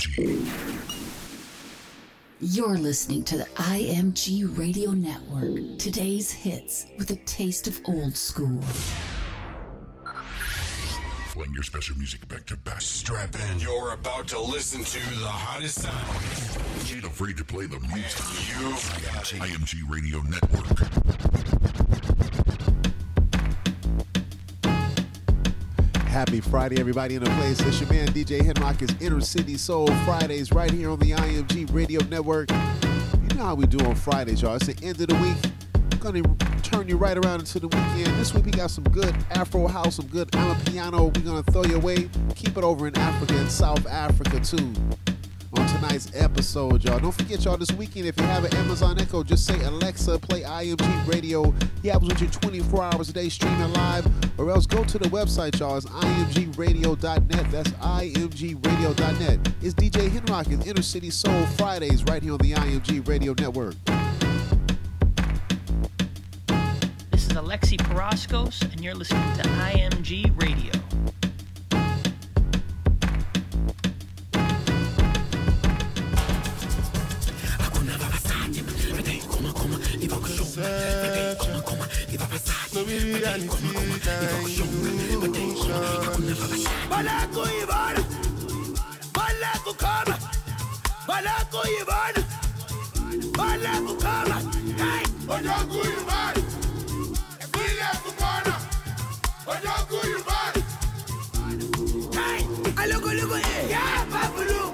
IMG. You're listening to the IMG Radio Network. Today's hits with a taste of old school. Playing your special music back to back. Strap in. You're about to listen to the hottest sound. Ain't afraid to play the music. You've got it. IMG Radio Network. Happy Friday, everybody in the place. It's your man DJ Henrock is Inner City Soul Fridays right here on the IMG Radio Network. You know how we do on Fridays, y'all. It's the end of the week. We're Gonna turn you right around into the weekend. This week we got some good Afro house, some good Amapiano. We're gonna throw you away. Keep it over in Africa and South Africa too. On tonight's episode, y'all. Don't forget, y'all, this weekend, if you have an Amazon Echo, just say Alexa, play IMG Radio. He happens with you 24 hours a day streaming live, or else go to the website, y'all. It's imgradio.net. That's imgradio.net. It's DJ Henrock and Inner City Soul Fridays right here on the IMG Radio Network. This is Alexi Paraskos, and you're listening to IMG Radio. Ivana, Kama, Balako Ivana, Balako Kama, Hey, Balako Ivana, Balako Kama, Balako Ivana, Hey, Aloko Loko Eh, Ya Babulu,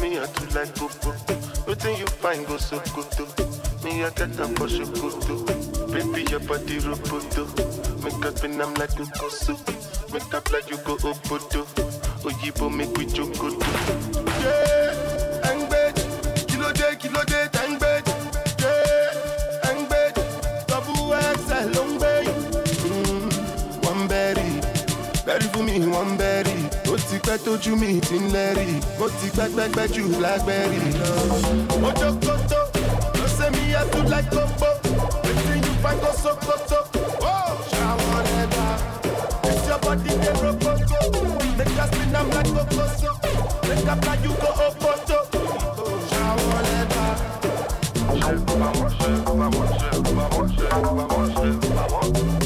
me, I too like. Waiting you find go so good. Me, I get them for Shokoto. Baby, your body roboto. Make up and I'm like koso. Make up like you go obodo. Oyibo make we jokoto. Yeah, Mi one berry. Ó ti pẹ́ tójú mi ti ń lẹ́rì. Mo ti pẹ́ pẹ́ pẹ́ jù lágbẹ́rì lọ. Ojokoto, ló ṣe mi tó like gbogbo. Wetin you find go sokoto? Oh, ṣàwọn lẹ́dà. This your body dey rokoto. Make us spin am like kokoso. Make up like you go opoto. Oh, ṣàwọn lẹ́dà. Vamos, vamos, vamos, vamos, vamos.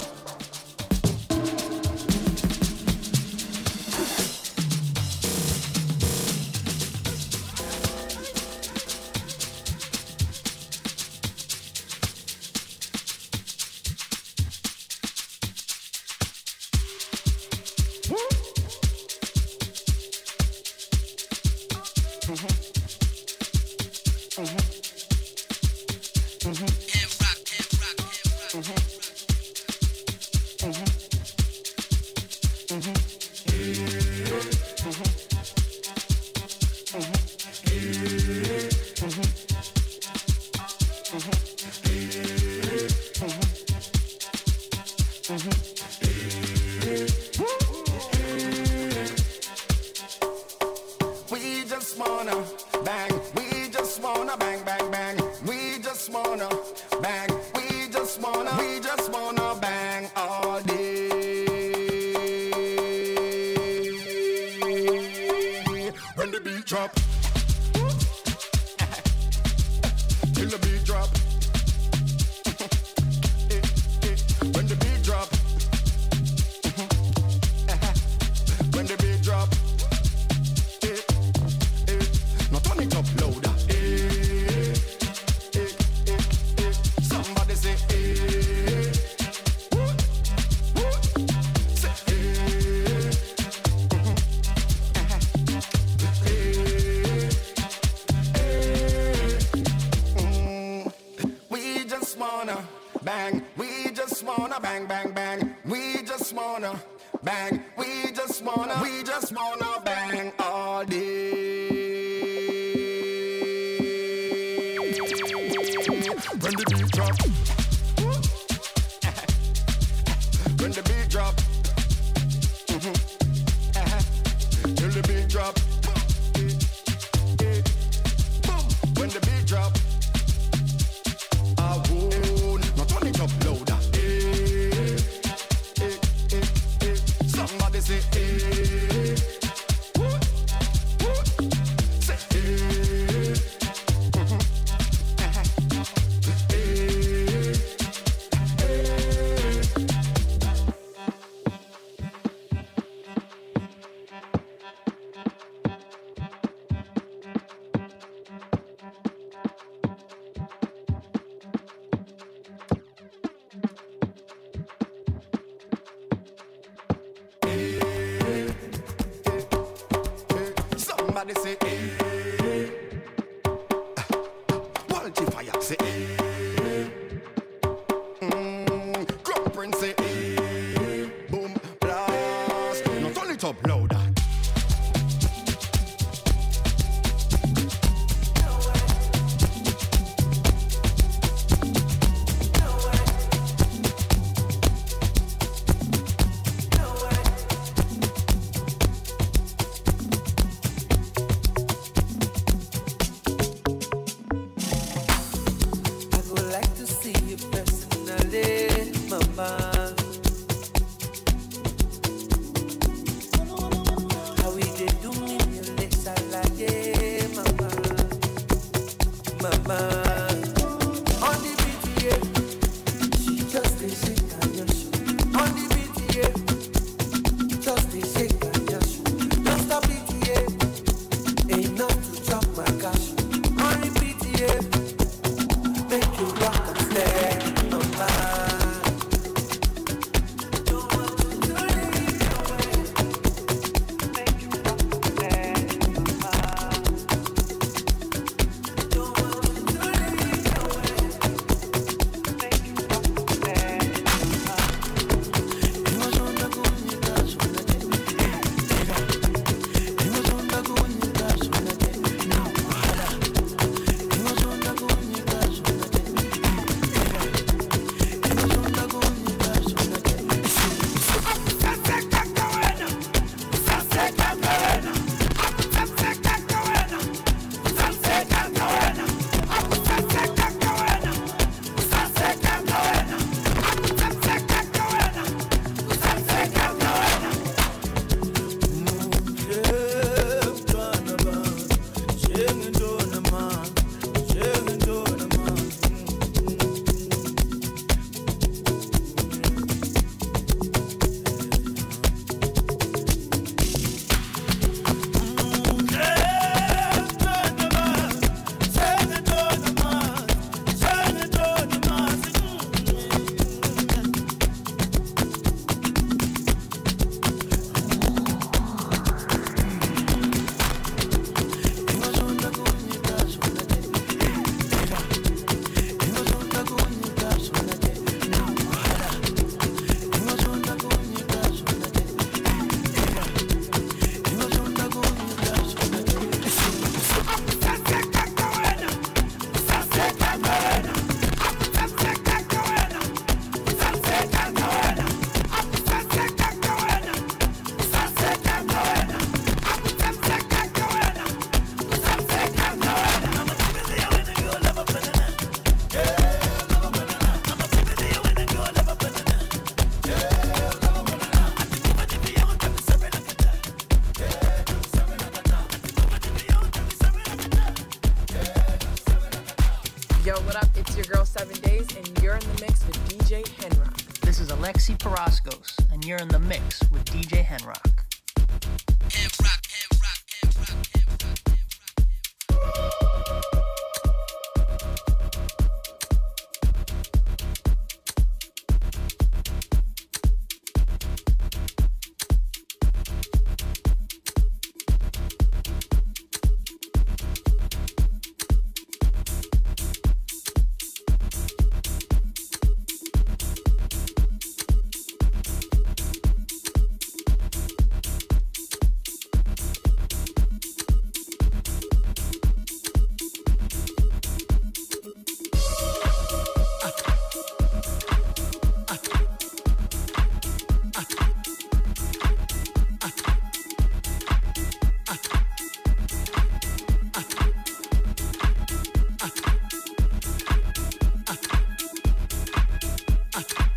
Uh,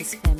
love,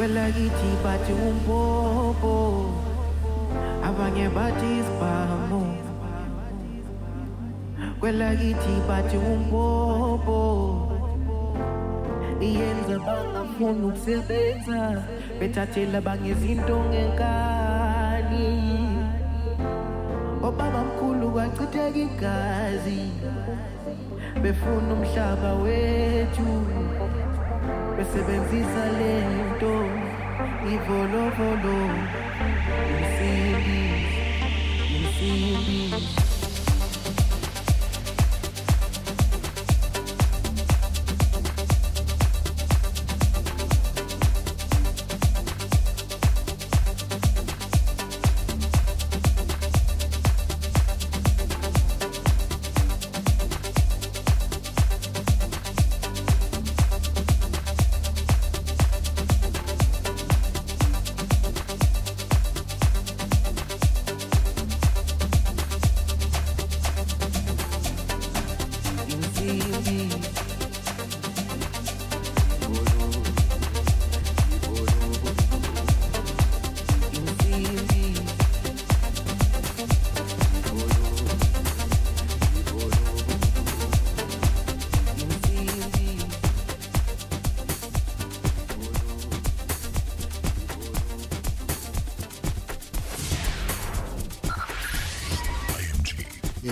kwelakithi bathi umpopo abanye bathi isibhamu. Kwelakithi bathi umpopo iyenza bangafuni ukusebenza bethathela bangezinto ngenkani. Obaba mkhulu kwachitheka igazi befuna umhlaba wethu. Besebenzisa lento ivolovolo insimbi insimbi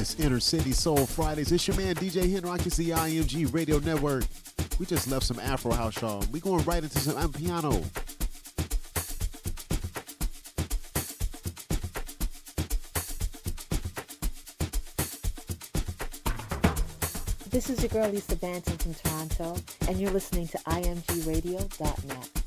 It's Inner City Soul Fridays. It's your man DJ Henrock. It's the IMG Radio Network. We just left some Afro House, y'all. We going right into some um, piano. This is your girl Lisa Banton from Toronto, and you're listening to imgradio.net.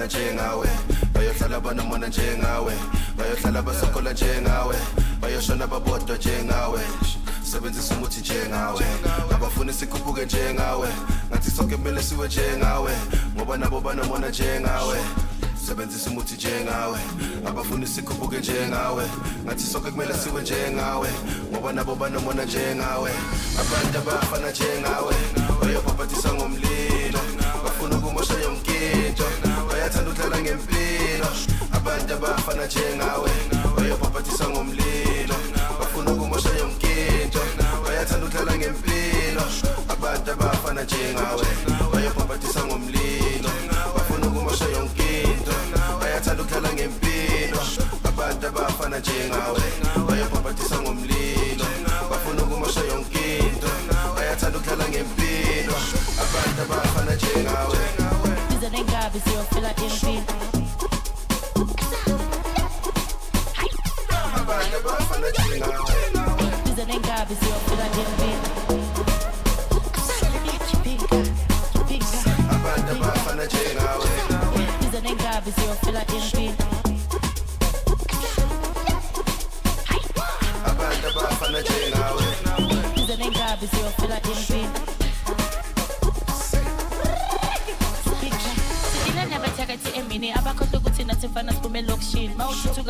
abafana njengawe bayohlala banomona njengawe bayohlala basokola njengawe bayoshona babodwa njengawe sebenzisa umuthi njengawe abafuna sikhuphuke njengawe ngathi sonke kumele siwe njengawe ngoba nabo banomona njengawe sebenzisa umuthi njengawe abafuna sikhuphuke njengawe ngathi sonke kumele siwe njengawe ngoba nabo banomona njengawe abantu abafana njengawe bayobhabhathisa ngomlilo abafana njengawe bayobhabhathisa ngomlilo. Bafuna ukumosha yonke into bayathanda udlala ngempilo. Abantu abafana njengawe bayobhabhathisa ngomlilo. Bafuna ukumosha yonke into bayathanda ukudlala ngempilo. Abantu abafana njengawe bayobhabhathisa ngomlilo. Bafuna ukumosha yonke into bayathanda ukudlala ngempilo. Abantu abafana njengawe Bize nengabe siyofela empini. Bize nengabe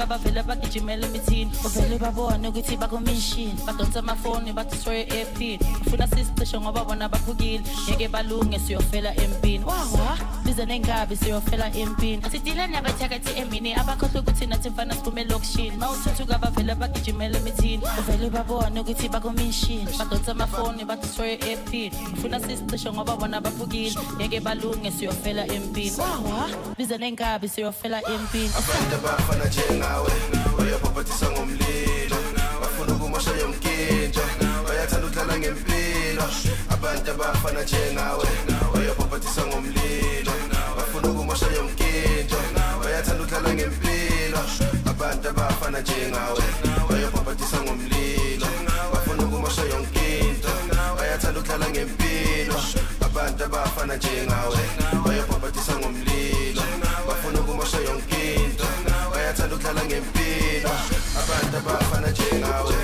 uthuthuka bavele bagijimela emithini uvele babone ukuthi bakumishini. Badonsa amafoni badestroye ephini ufuna sisicishe ngoba bona baphukile. Ngeke balunge siyofela empini. Wawa bize nengabi siyofela empini asidile nabathakathi emini abakhohlwe ukuthi nathi mfana siphume elokishini ma uthuthuka bavele bagijimela emithini uvele babone ukuthi bakumishini badonsa amafoni badestroye ephini ufuna sisicishe ngoba bona baphukile ngeke balunge siyofela empini wawa bize nengabi siyofela empini abantu abafana njengawe uyabhabhathisa ngomlilo bafuna ukumosha yomkintsho bayathanda udlala ngempilo abantu abafana njengawe uyabhabhathisa ngomlilo bafuna ukumosha yomkintsho bayathanda udlala ngempilo. Abantu abafana njengawe uyabhabhathisa ngomlilo. Bafuna ukumosha yonkinto bayathanda udlala ngempilo. Abantu abafana njengawe bayabhabhathisa ngomlilo. Bafuna ukumosha yonkinto bayathanda udlala ngempilo. Abantu abafana njengawe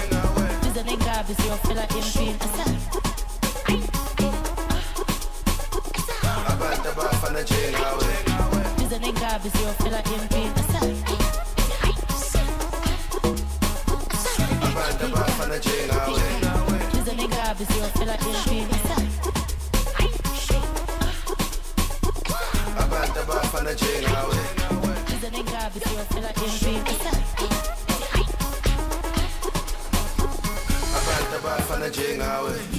bize nengabi siyofela empini abantu abafana njengawe bize nengabi siyofela empini abantu abafana njengawe bize nengabi siyofela empini abantu abafana njengawe bize nengabi siyofela empini abantu abafana njengawe This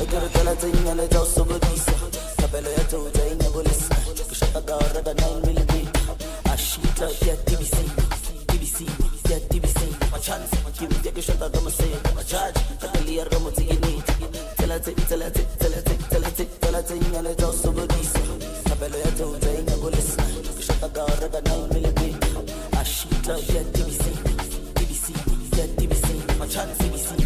اجر ثلاثين انا جوز قديسة تبليت وزين ولسنا كشطة دارة بنايم البيت عشيت لو تيتي بسينا تبسي تيتي بسينا ما تشانس كيف تيجي شطة غمسية ما تشاج تقلي الرمو تيجيني ثلاثين ثلاثين ثلاثين ثلاثين ثلاثين انا جوز قديسة تبليت وزين ولسنا كشطة دارة بنايم البيت عشيت لو تيتي بسينا تبسي تيتي بسينا ما تشانس بسينا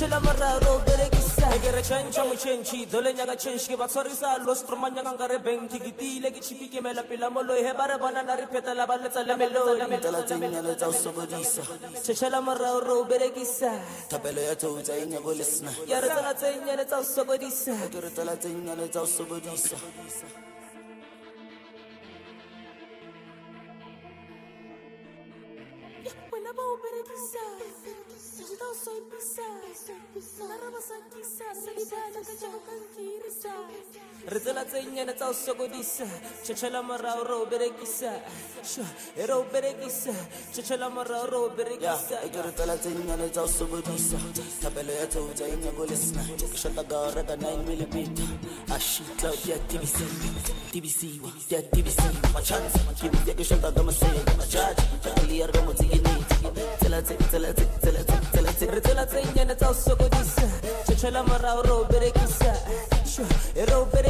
Shelama raro berekisa Egere chencha mu chenchi Dole nyaga chenchi Ba tsori sa. Los Troma nyaga ngare bengti Giti legi chipi ke mela pila molo He bare bana nari peta la bale tala melo Ntala tinya le tau sobodisa Shelama raro berekisa Tabelo ya tau tinya bolisna Yar tala tinya le tau sobodisa Egere tala tinya le tau sobodisa Wena ba o berekisa tau soy pisa, soy pisa. Narabasan kisa, sa ibang tagajang kang kirisa. Soy nna dibana ka jago ka nkirisa re tsela tse nnyane tsa go sokodisa tšhetšhela morago re o berekisa. E re o berekisa tšhetšhela morago re o berekisa. E ke re tsela tse nnyane tsa go sokodisa. Thapelo ya teu tsa enyako lesna ke shota ka go reka nine millimeter. A shita ke a tibisiwa tibisiwa ke a tibisiwa machance ke bite ke shota ka moseng majaji ka kaliar ka motse ke nete. Tsela tse tsela tse tsela tse tsela tse. Re tsela tse nnyane tsa go sokodisa tšhetšhela morago re o berekisa. E re o berekisa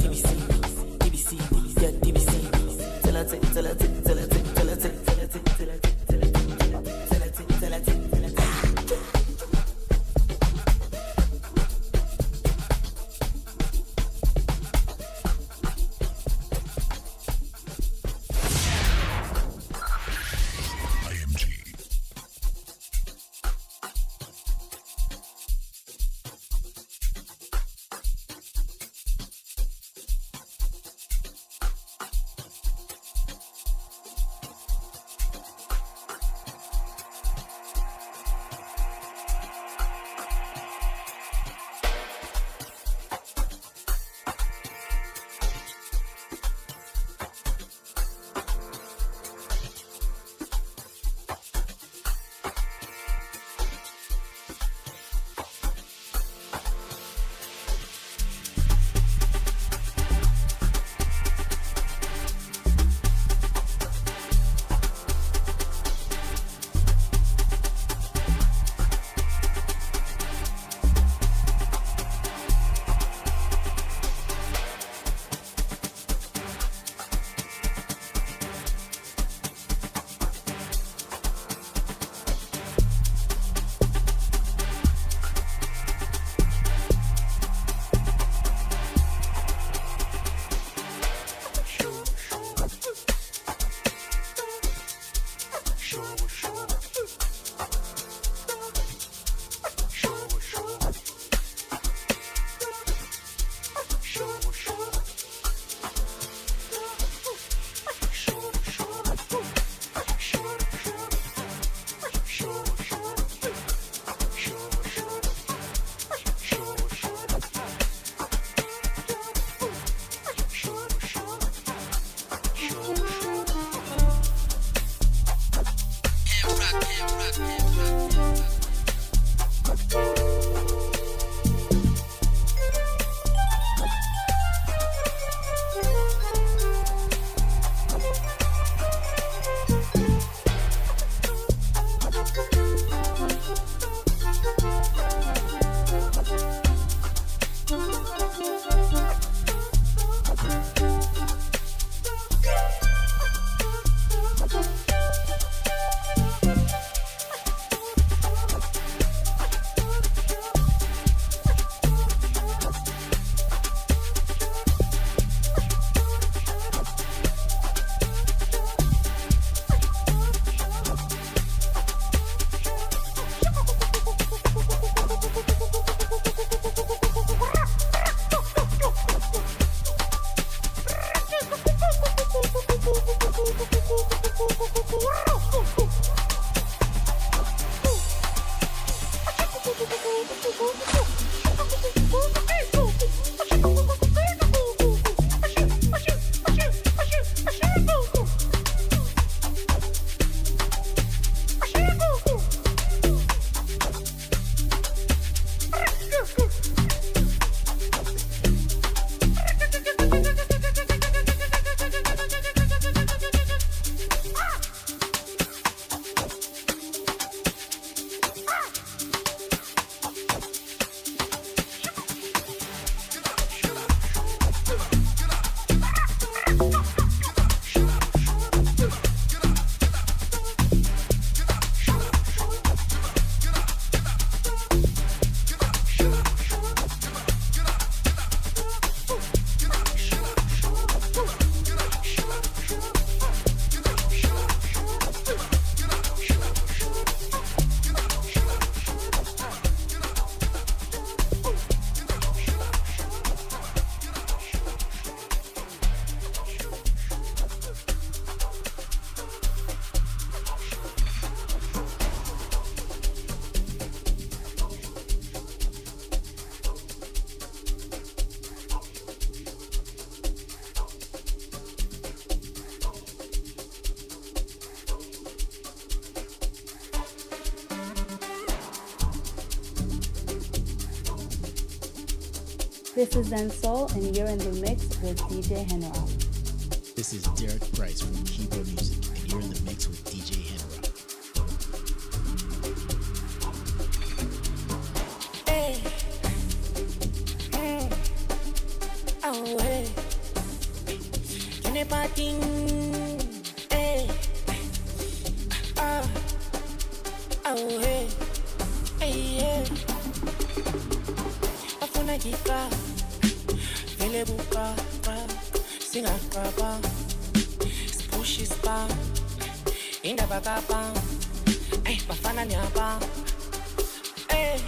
Tell her, tell her, tell her. This is Zen Soul, and you're in the mix with DJ Henry. This is Derek Price from Keyboard Music, and you're in the mix with DJ Henry. Hey. Mm. Oh, hey. You never think. Singaqaba. Spush ispa. Indaba kapa. Ay, bafana nyaba. Hey.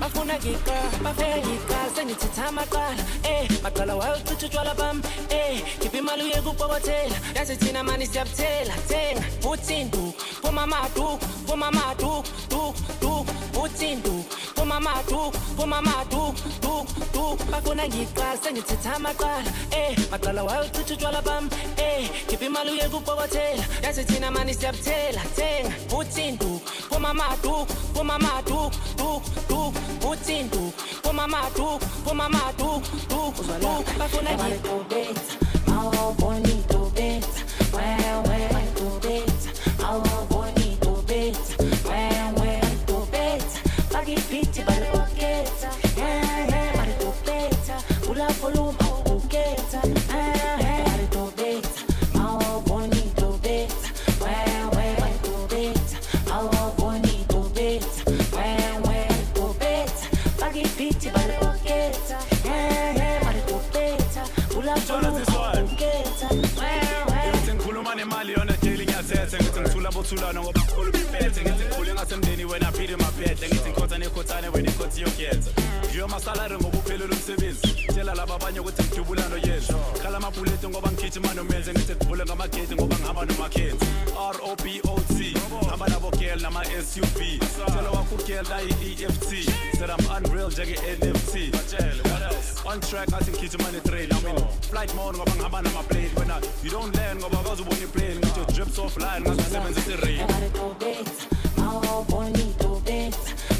bafuna ngiqa bafuna ngiqa sengithitha amaqala eh maqala wayochitha utshwala bam eh khipha imali uye kubokothela yazi thina mani siyabuthela thenga futhi induku phuma amaduku phuma amaduku duku duku futhi induku phuma amaduku phuma amaduku duku duku bafuna ngiqa sengithitha amaqala eh maqala wayochitha utshwala bam eh khipha imali uye kubokothela yazi thina mani siyabuthela thenga futhi induku phuma amaduku phuma amaduku duku duku futhi induku phuma amaduku phuma amaduku duku duku bafuna ngikubetha mawo bothulana ngoba khulu biphethe ngithi khule ngasemndeni wena phile maphethe ngithi ngikhothane ikhothane wena ikhothi yokhetha. Ngiyo masalari ngoba umsebenzi tshela laba abanye ukuthi ngidubulano yezo khala amabhuleti ngoba ngigijima nomenze ngithi kuvule ngamageti ngoba ngihamba nomakhenzi robot hamba nabo girl nama-suv tshela wakho ugirl nayi-eft said i'm unreal njenge-nft on track athi ngigijima ne-train i mean flight mode ngoba ngihamba namaplane. Wena you don't learn ngoba kaze ubona iplane. Ngathi your drips offline ngaze usebenzisa i-rain.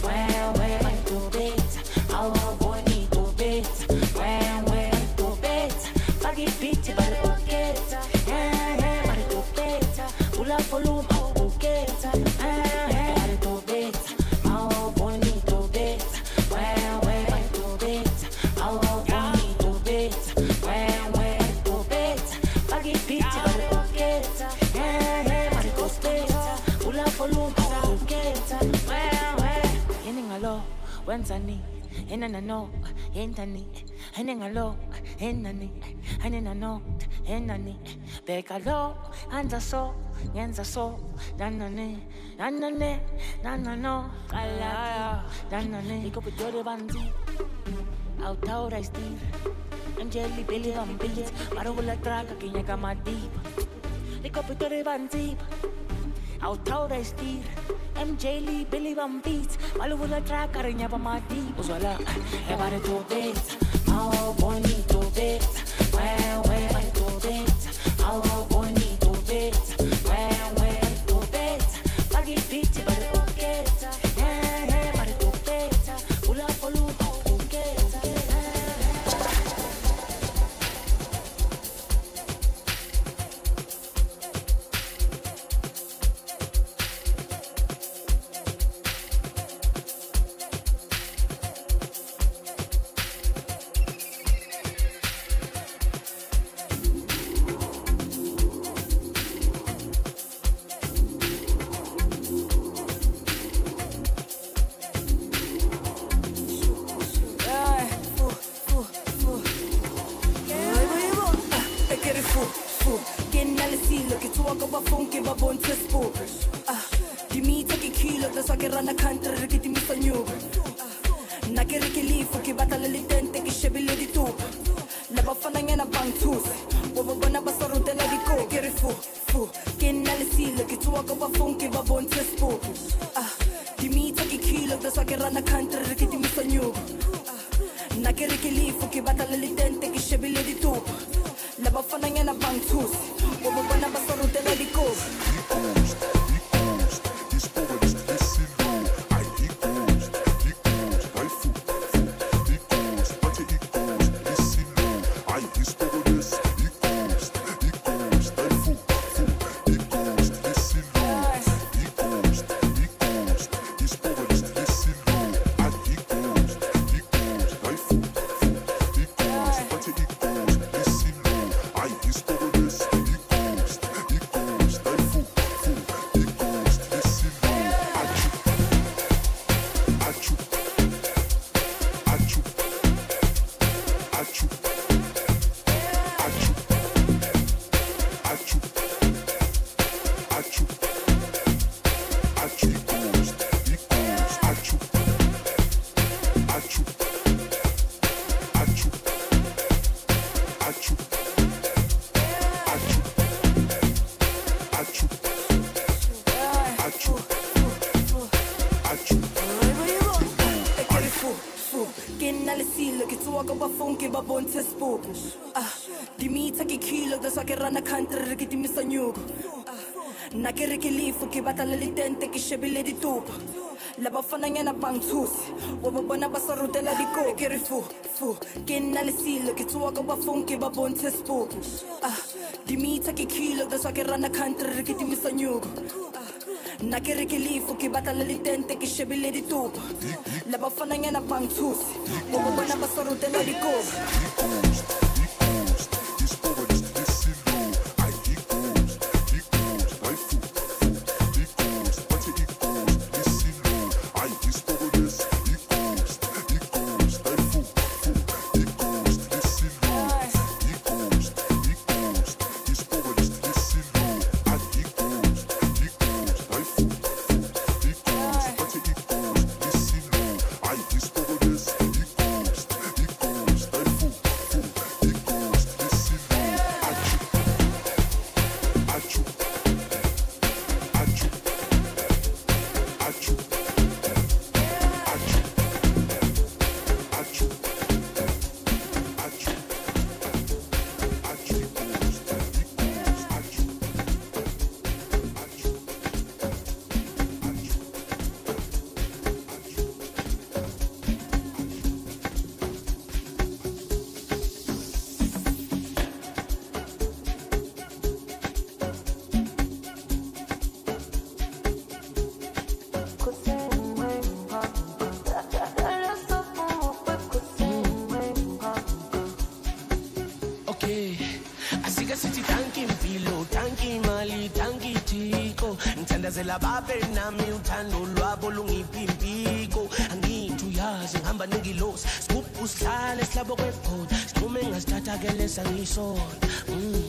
Well, well, wenzani? Enana no, endani. Ene ngalo, enani. Ene no, enani. Beka lo, anza so, ngenza so. Nanane, nanane, nanano. Kala, nanane. Iko pitore bandi. Autaura Steve. Angeli Billy on beat. Marula traga kinya kama deep. Iko pitore bandi. Autaura Steve. MJ Lee, Billy Van Beat, Maluvula track, Arinya Mati, Uzwala, Ebare to beat, How bonito beat, Well, well, to beat, How bonito bafong ke ba bontshe spopo ah ke kilo da sa ke rana country re ke timisa nyuko na ke re ke lefu ke batla le letente ke shebile ditopo. La bafananyana banthusi wa ba bona ba sa rutela dikopo. Ke re fu fu ke nna le silo ke tsoa ka bafong ke ba bontshe spopo ah ke kilo da sa ke rana country re ke timisa nyuko na ke re ke lefu ke batla le letente ke shebile ditopo la bafananyana banthusi wa ba bona ngithandazela babe nami uthando lwabo lungiphi impiko angithi uyazi ngihamba nengilosi sigubhu sihlale sihlabo kwebhoda sixhume ngasithatha ke lesa ngisona mm.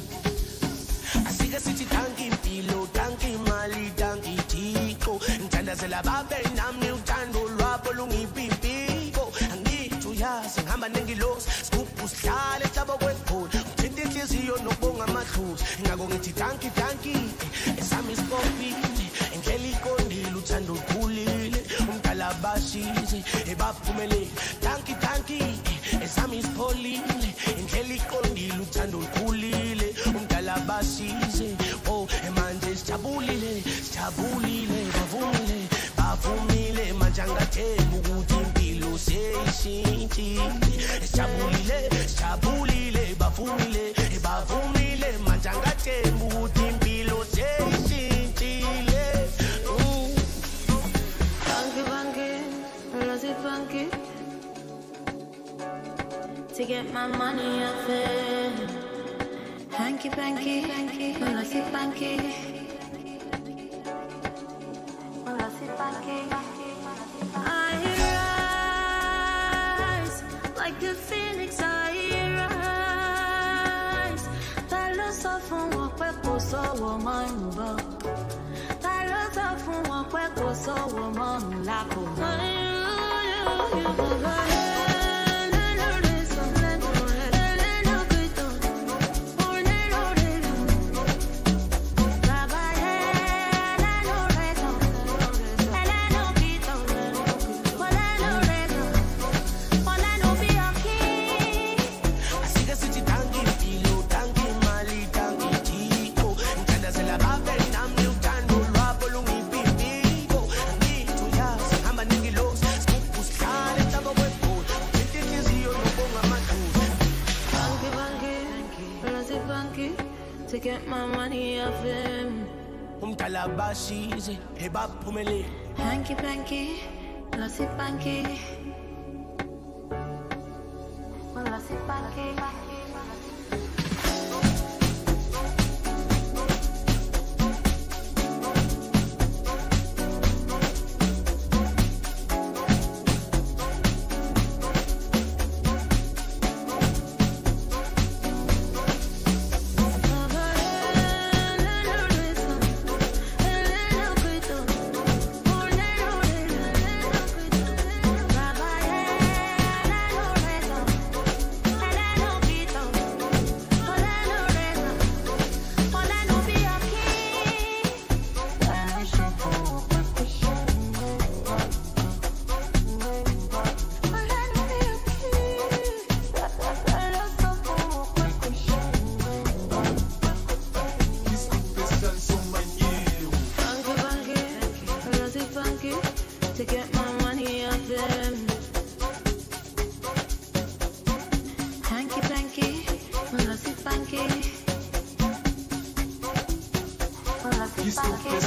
asike sithi tanki impilo tanki imali tanki thiko ngithandazela babe nami uthando lwabo lungiphi impiko angithi uyazi ngihamba nengilosi sigubhu sihlale sihlabo kwebhoda uthinta inhliziyo nokubonga amadlozi ingako ngithi umdala basize ebaphumelele tanki tanki esami isipholile indlela iqondile uthando lukhulile umdala basize oh manje sijabulile sijabulile bavumile bavumile manje angathembi ukuthi impilo seyishintshile sijabulile sijabulile bavumile bavumile manje angathembi ukuthi impilo seyishintshile To get my money off it. Banky banky, lousy funky. Lousy funky. I rise like the phoenix. I rise. Ta fún sówó mọ́ ń bọ̀? Ta ló sọ fún wọn pé kò mọ́ kò get my money off him. Um umdala basize ebaphumelele Banky banky, lousy funky. Lousy funky.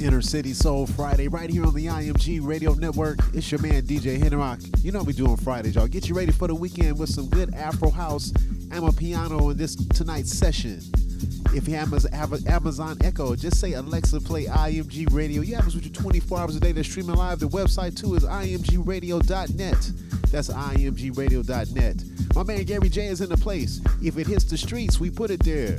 Inner City Soul Friday right here on the IMG Radio Network. It's your man DJ Henrock. You know what we do on Fridays, y'all. Get you ready for the weekend with some good Afro house and amapiano in this tonight's session. If you have have an Amazon Echo, just say Alexa play IMG Radio. You have us with you 24 hours a day. They're streaming live. The website too is imgradio.net. That's imgradio.net. My man Gary J is in the place. If it hits the streets, we put it there.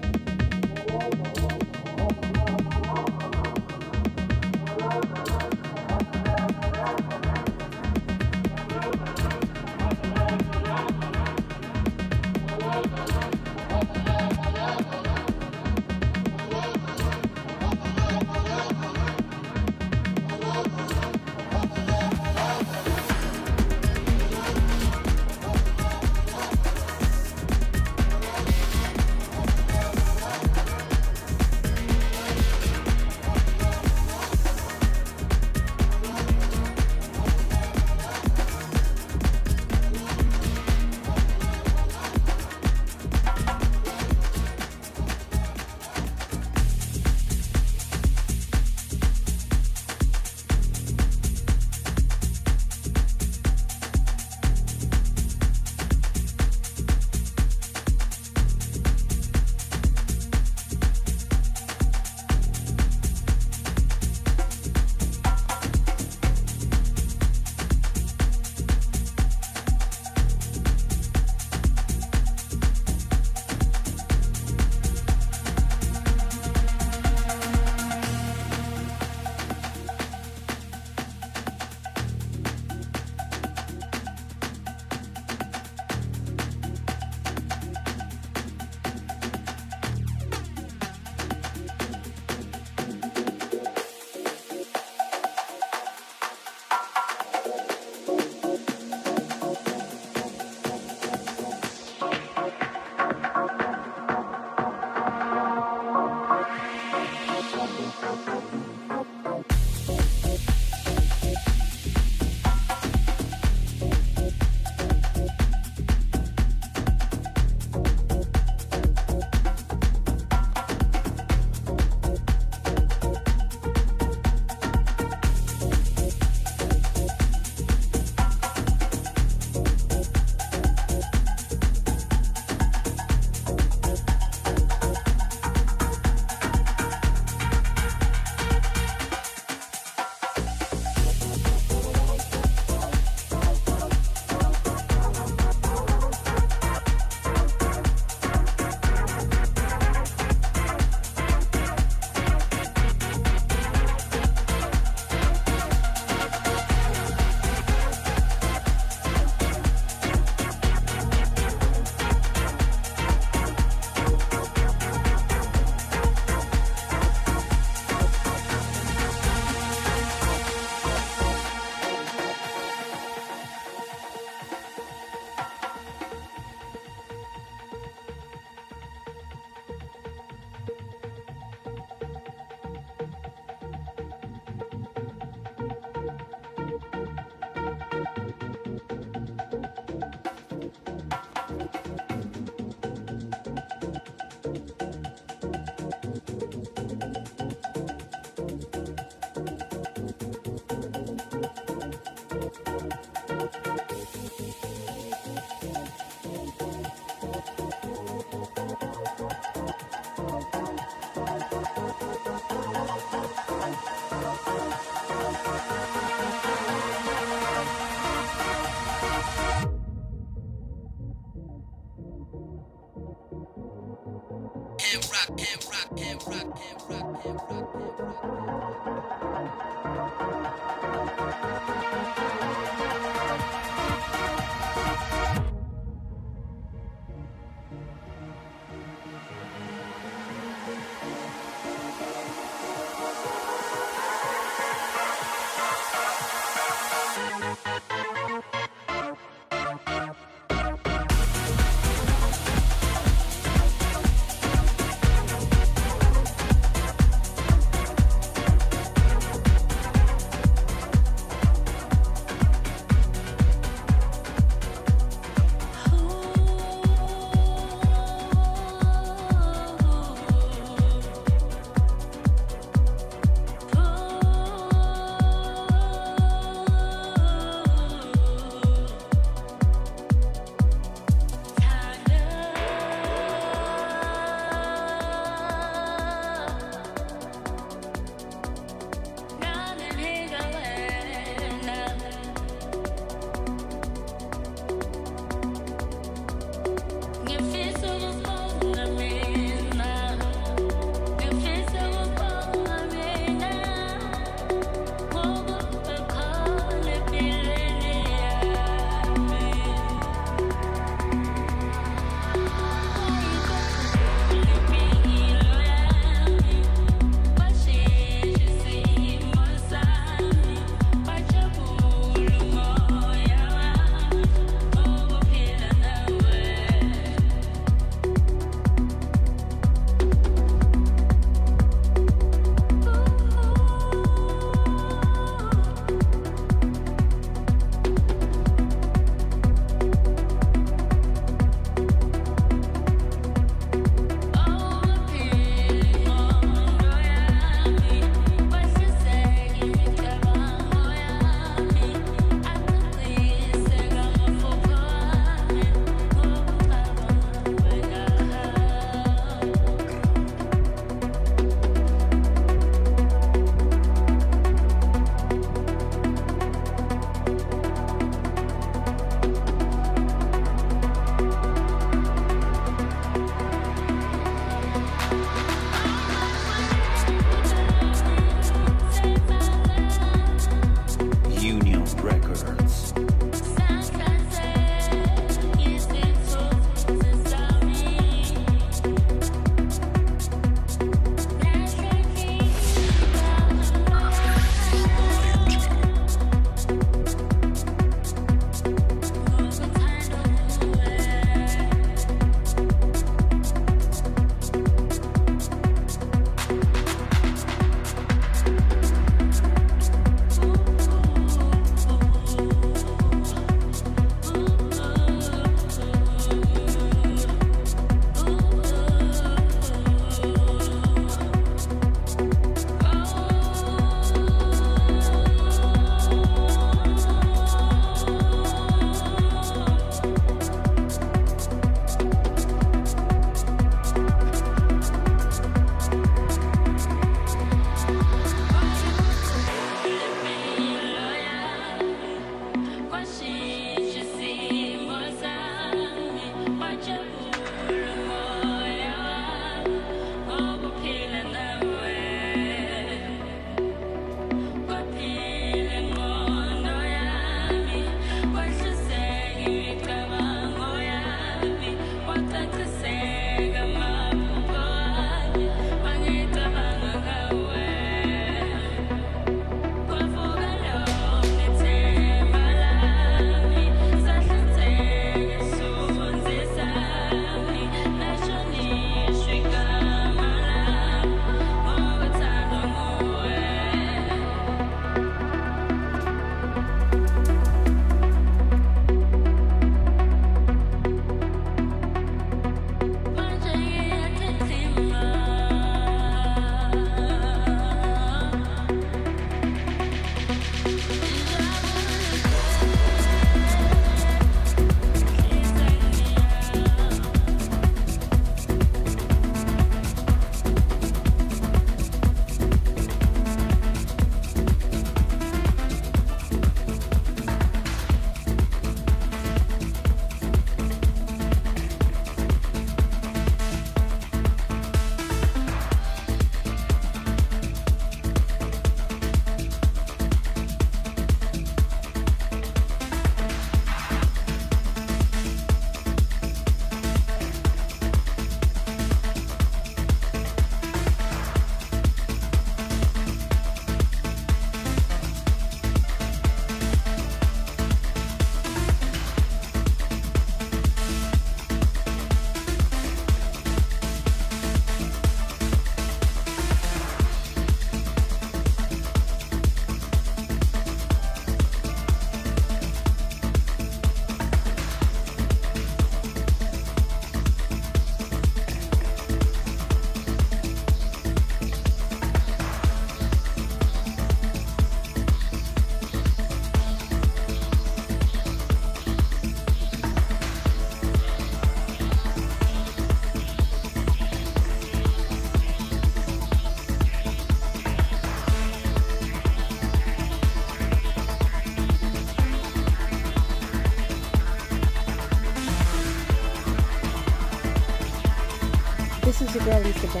Lisa from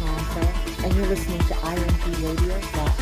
Toronto, and you're listening to imgradio.net. Sitten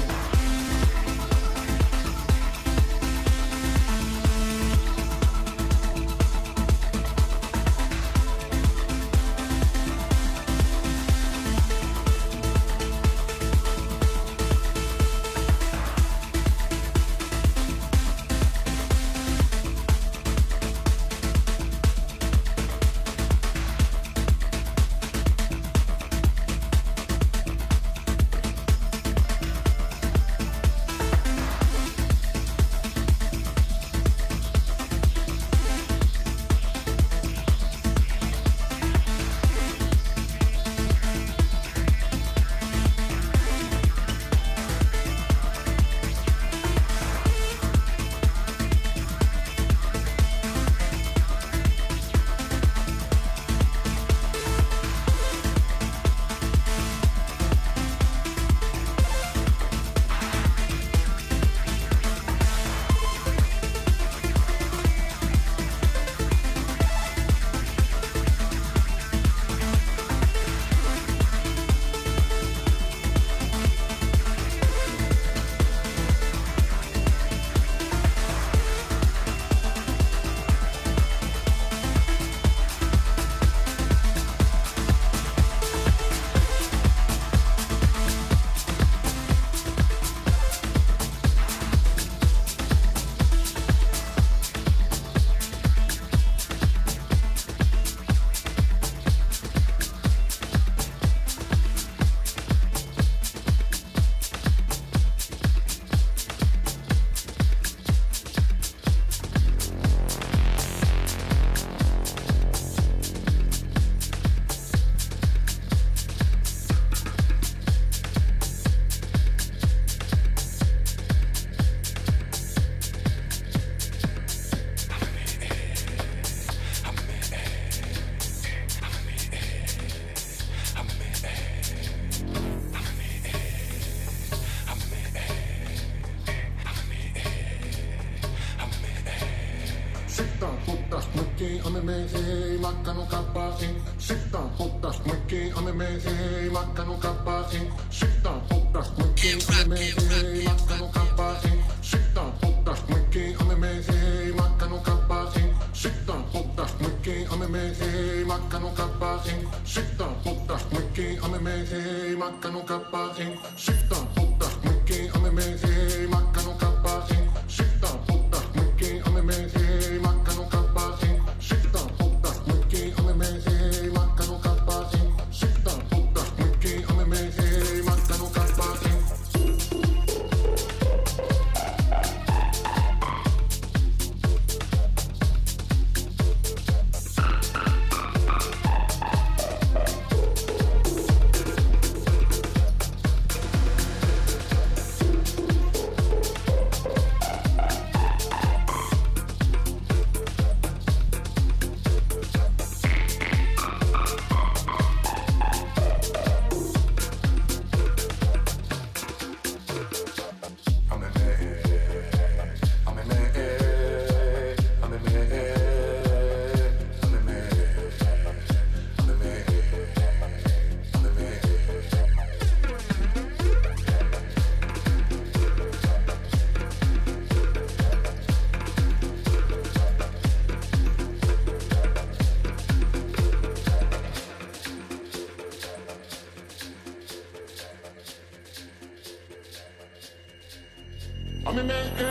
Ami me e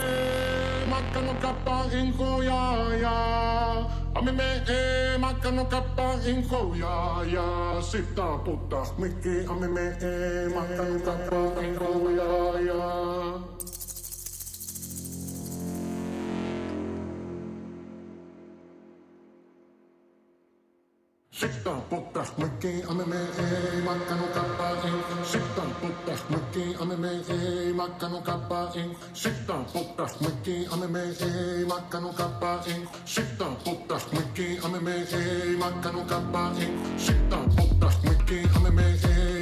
makano kappa inko ya ya. Ami me e makano kappa inko ya ya. Sita putta mikki ami me e eh, makano kappa eh. Inko ya ya. Sita puttas mikki ame me ei makkanu kappa in. Sita puttas mikki ame me ei makkanu kappa in. Sita puttas mikki ame me ei makkanu kappa in. Sita puttas mikki ame me ei makkanu kappa in. Sita puttas mikki ame me ei makkanu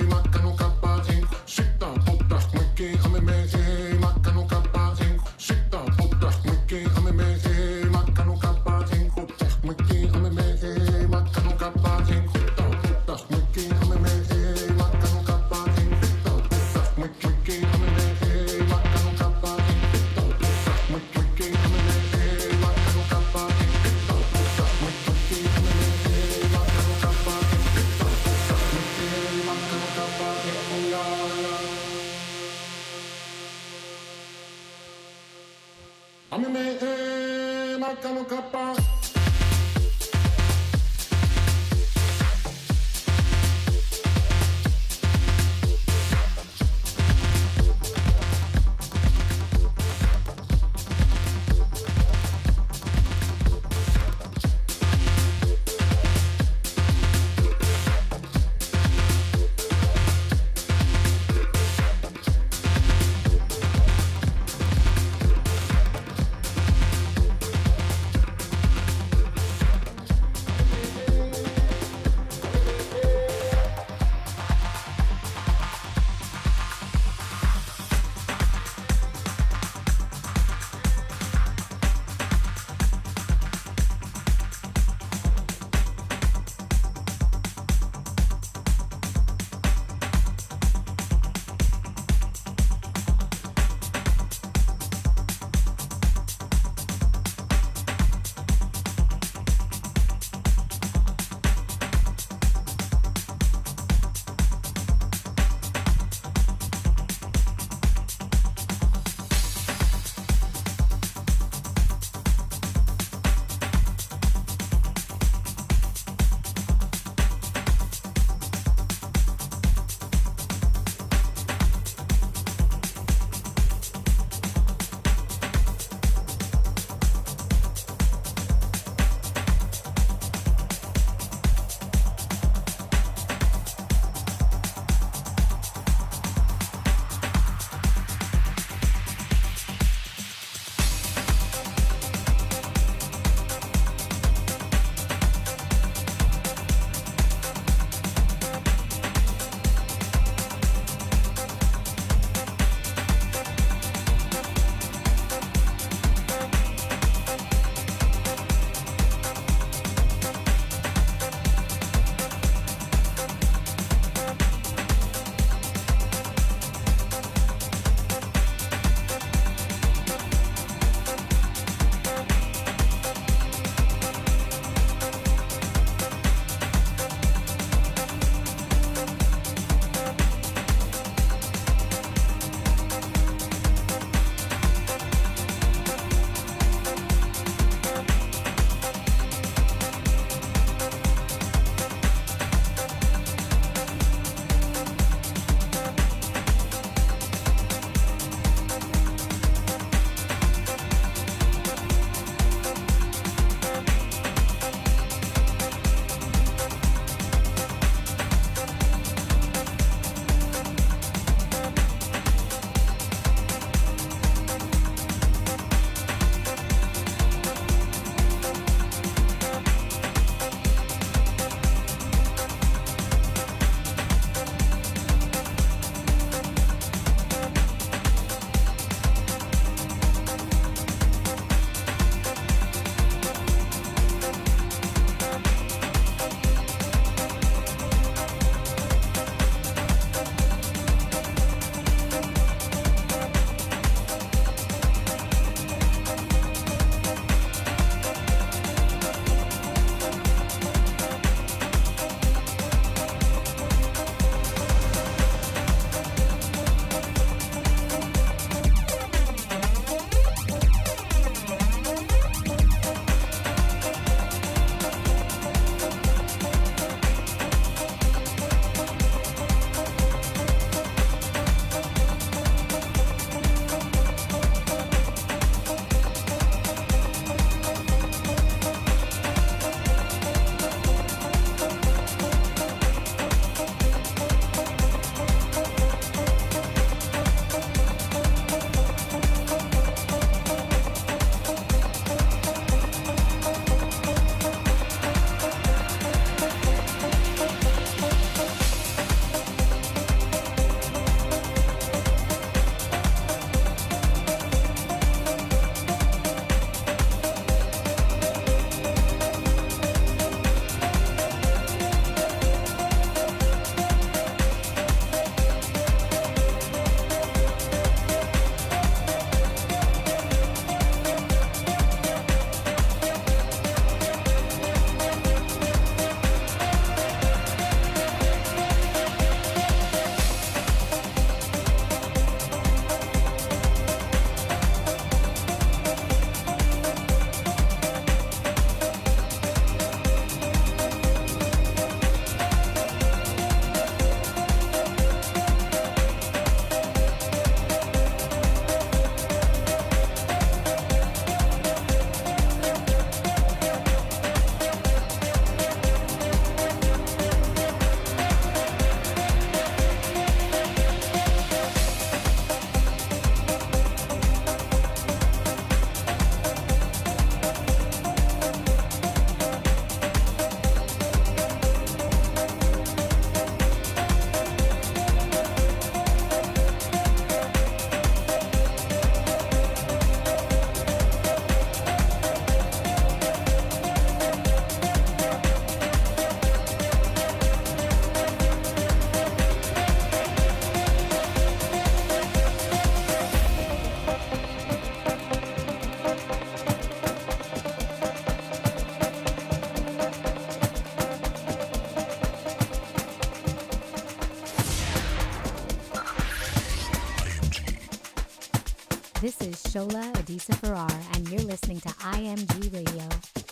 This is Shola Adisa Farrar, and you're listening to IMG Radio.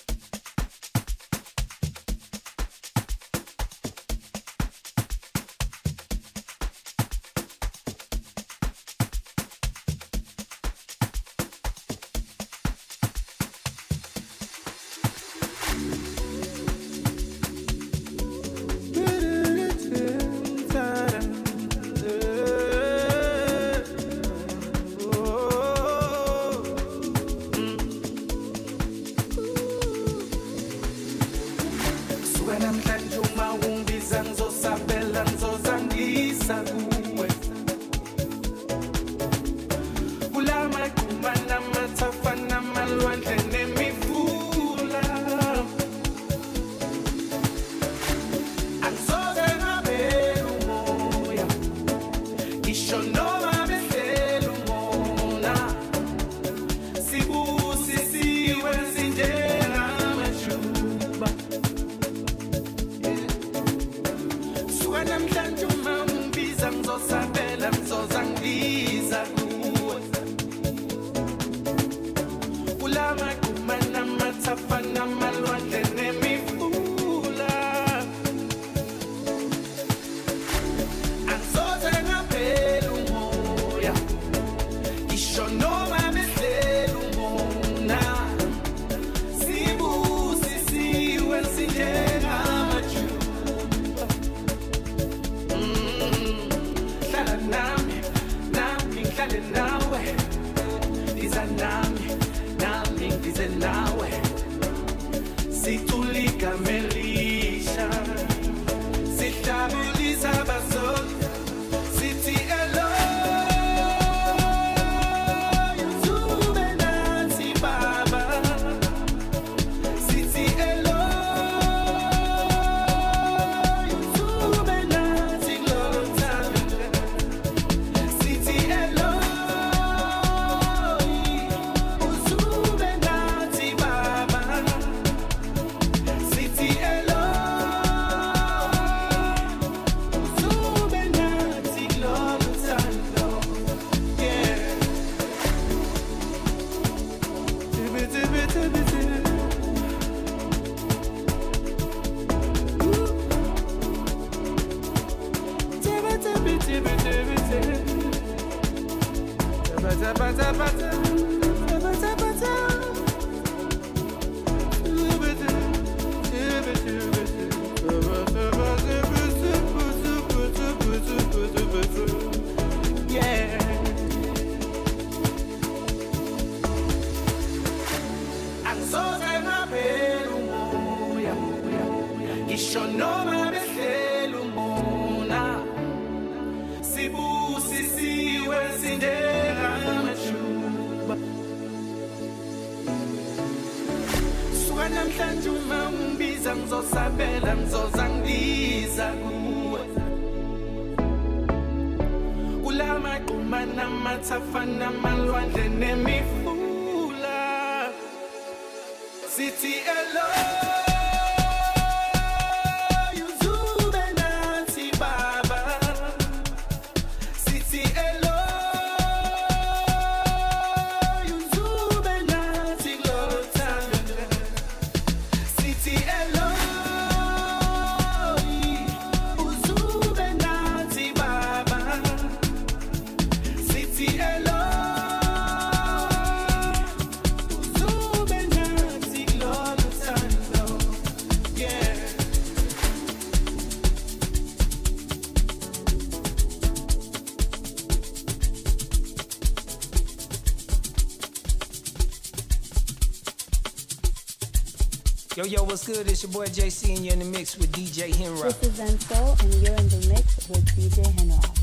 what's good? It's your boy JC, and you're in the mix with DJ Henrock. This is Enzo, and you're in the mix with DJ Henrock.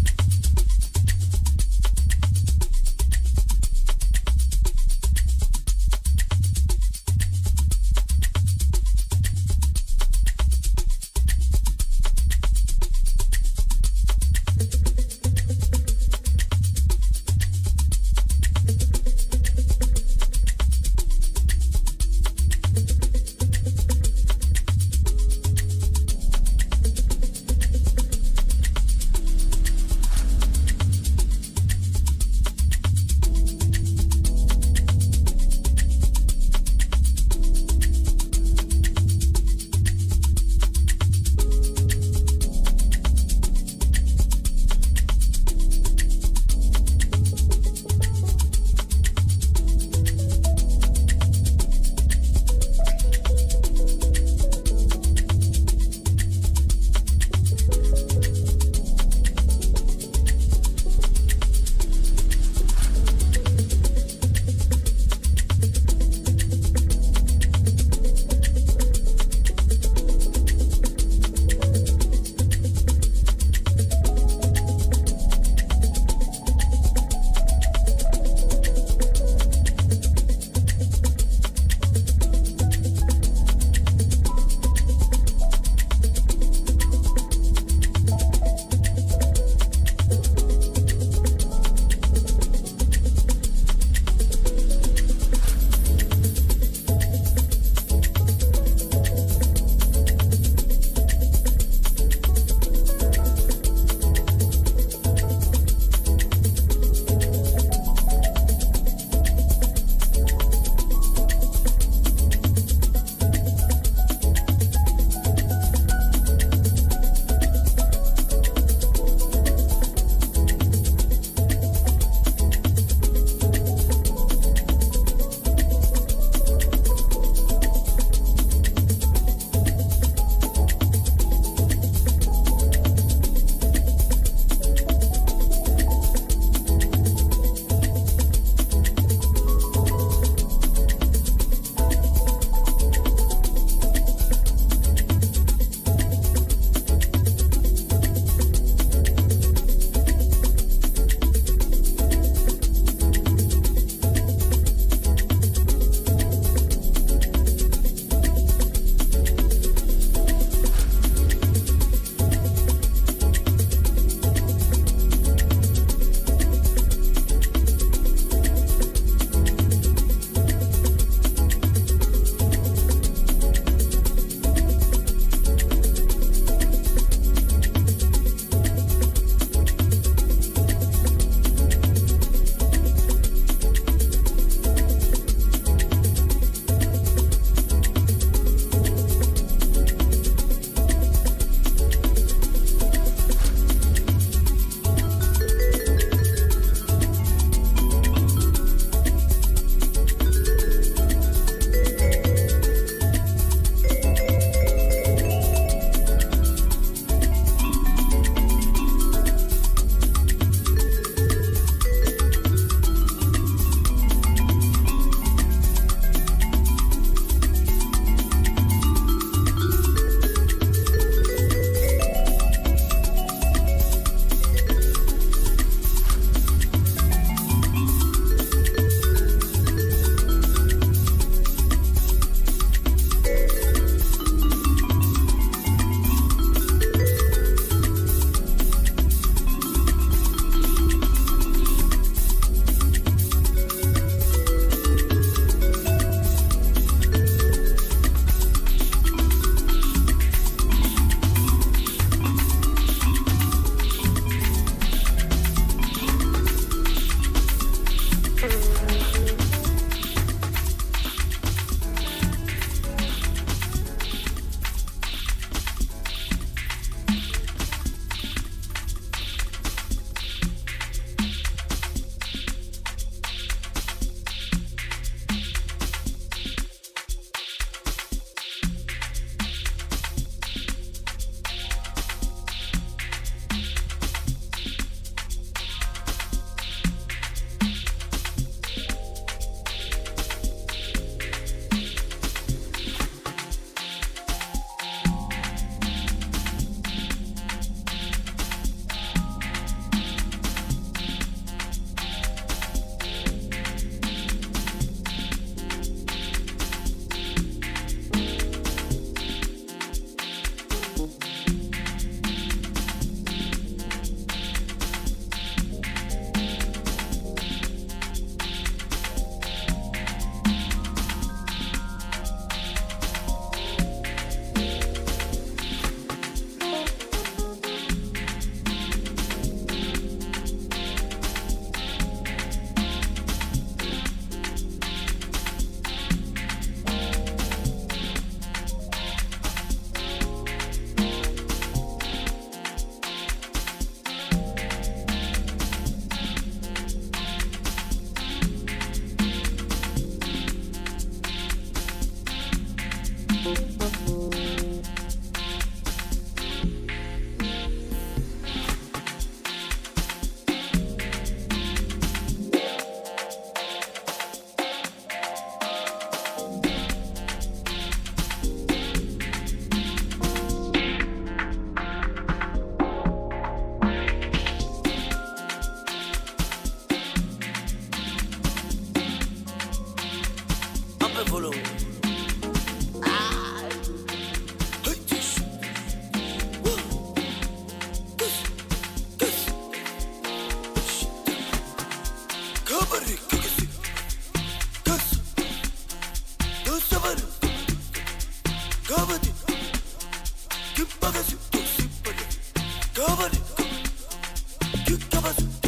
lovers.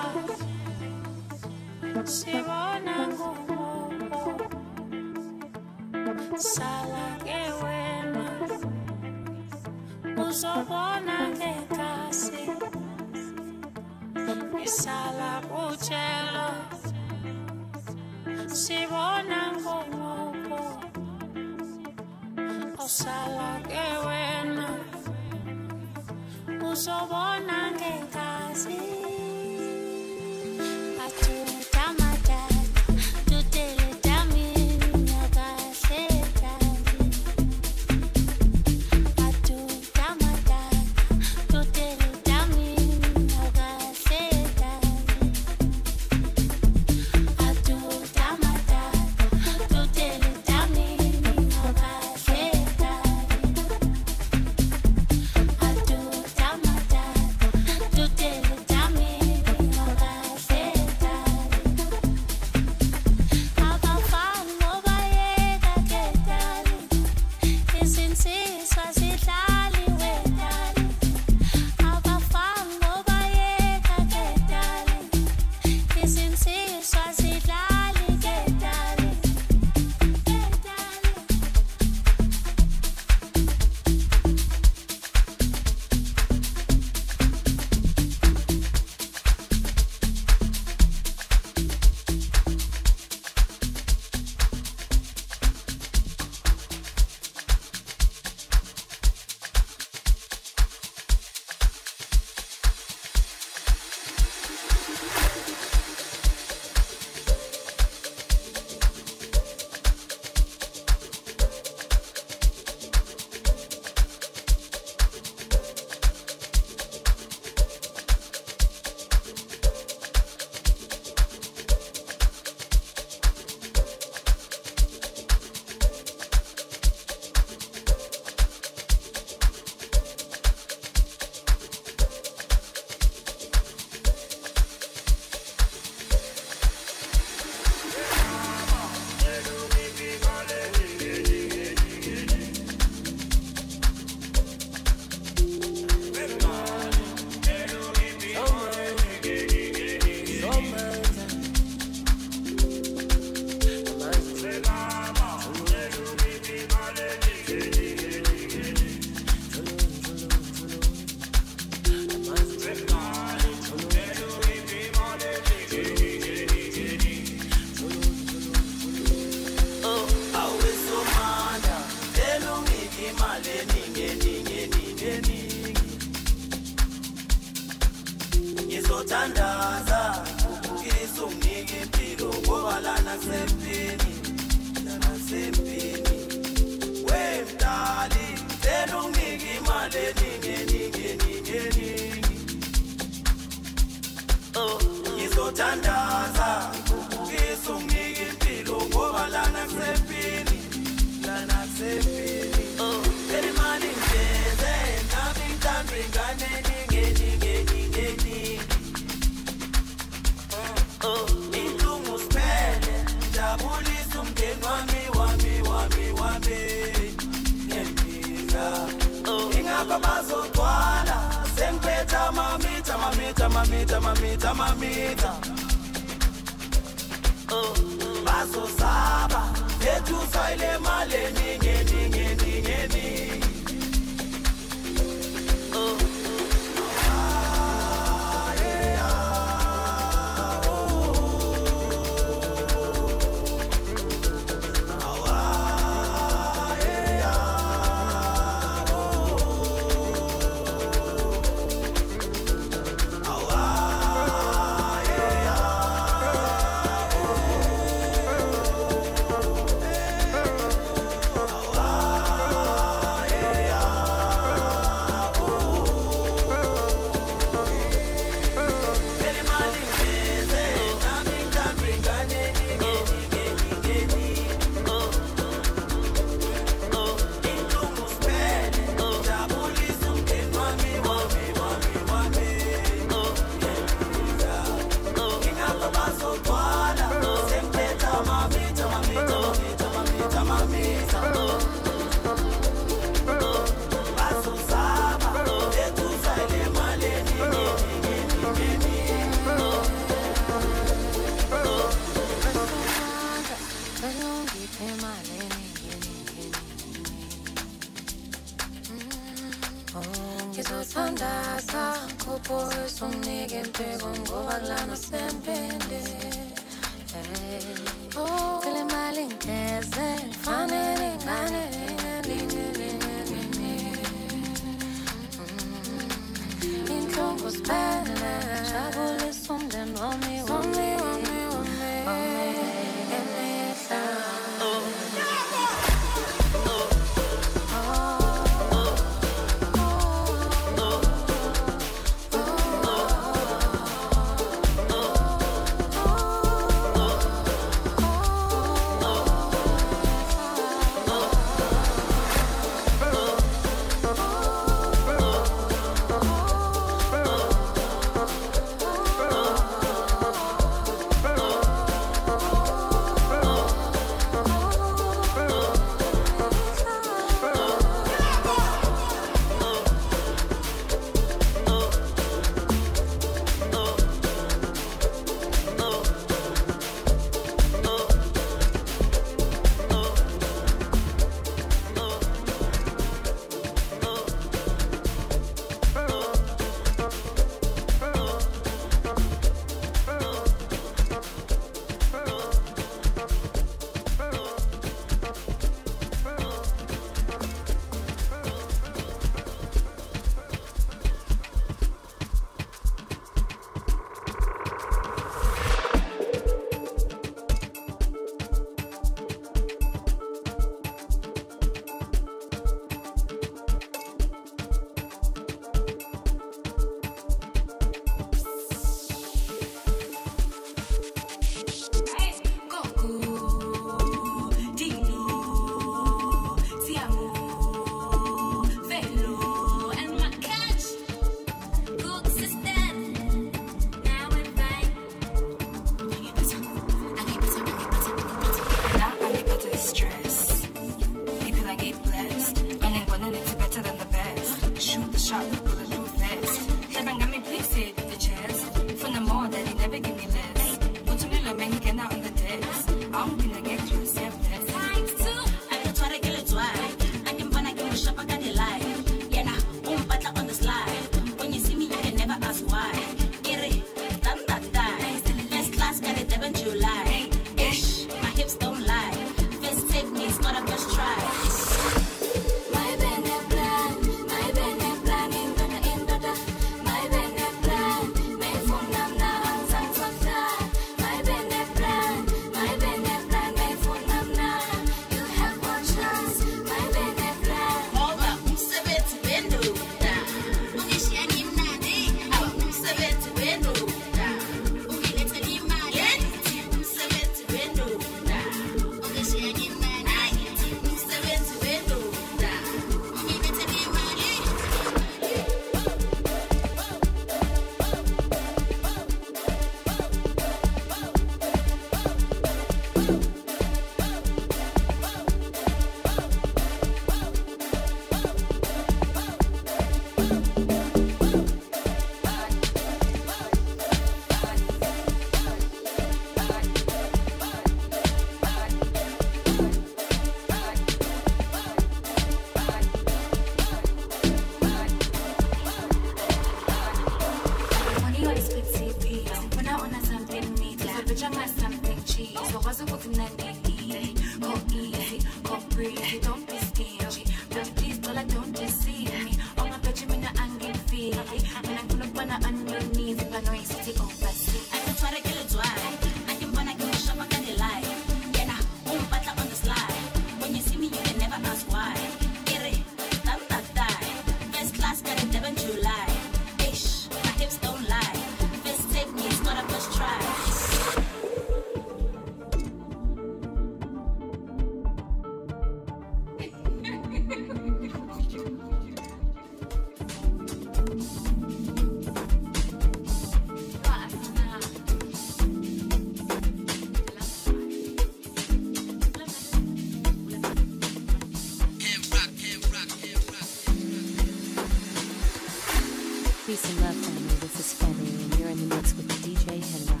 Peace and love, family. This is Femi, and you're in the mix with DJ Henrock.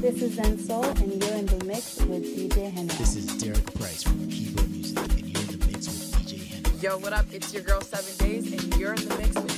This is EnoSoul, and you're in the mix with DJ Henrock. This is Derek Price from Keyboard Music, and you're in the mix with DJ Henrock. Yo, what up? It's your girl, Seven Days, and you're in the mix with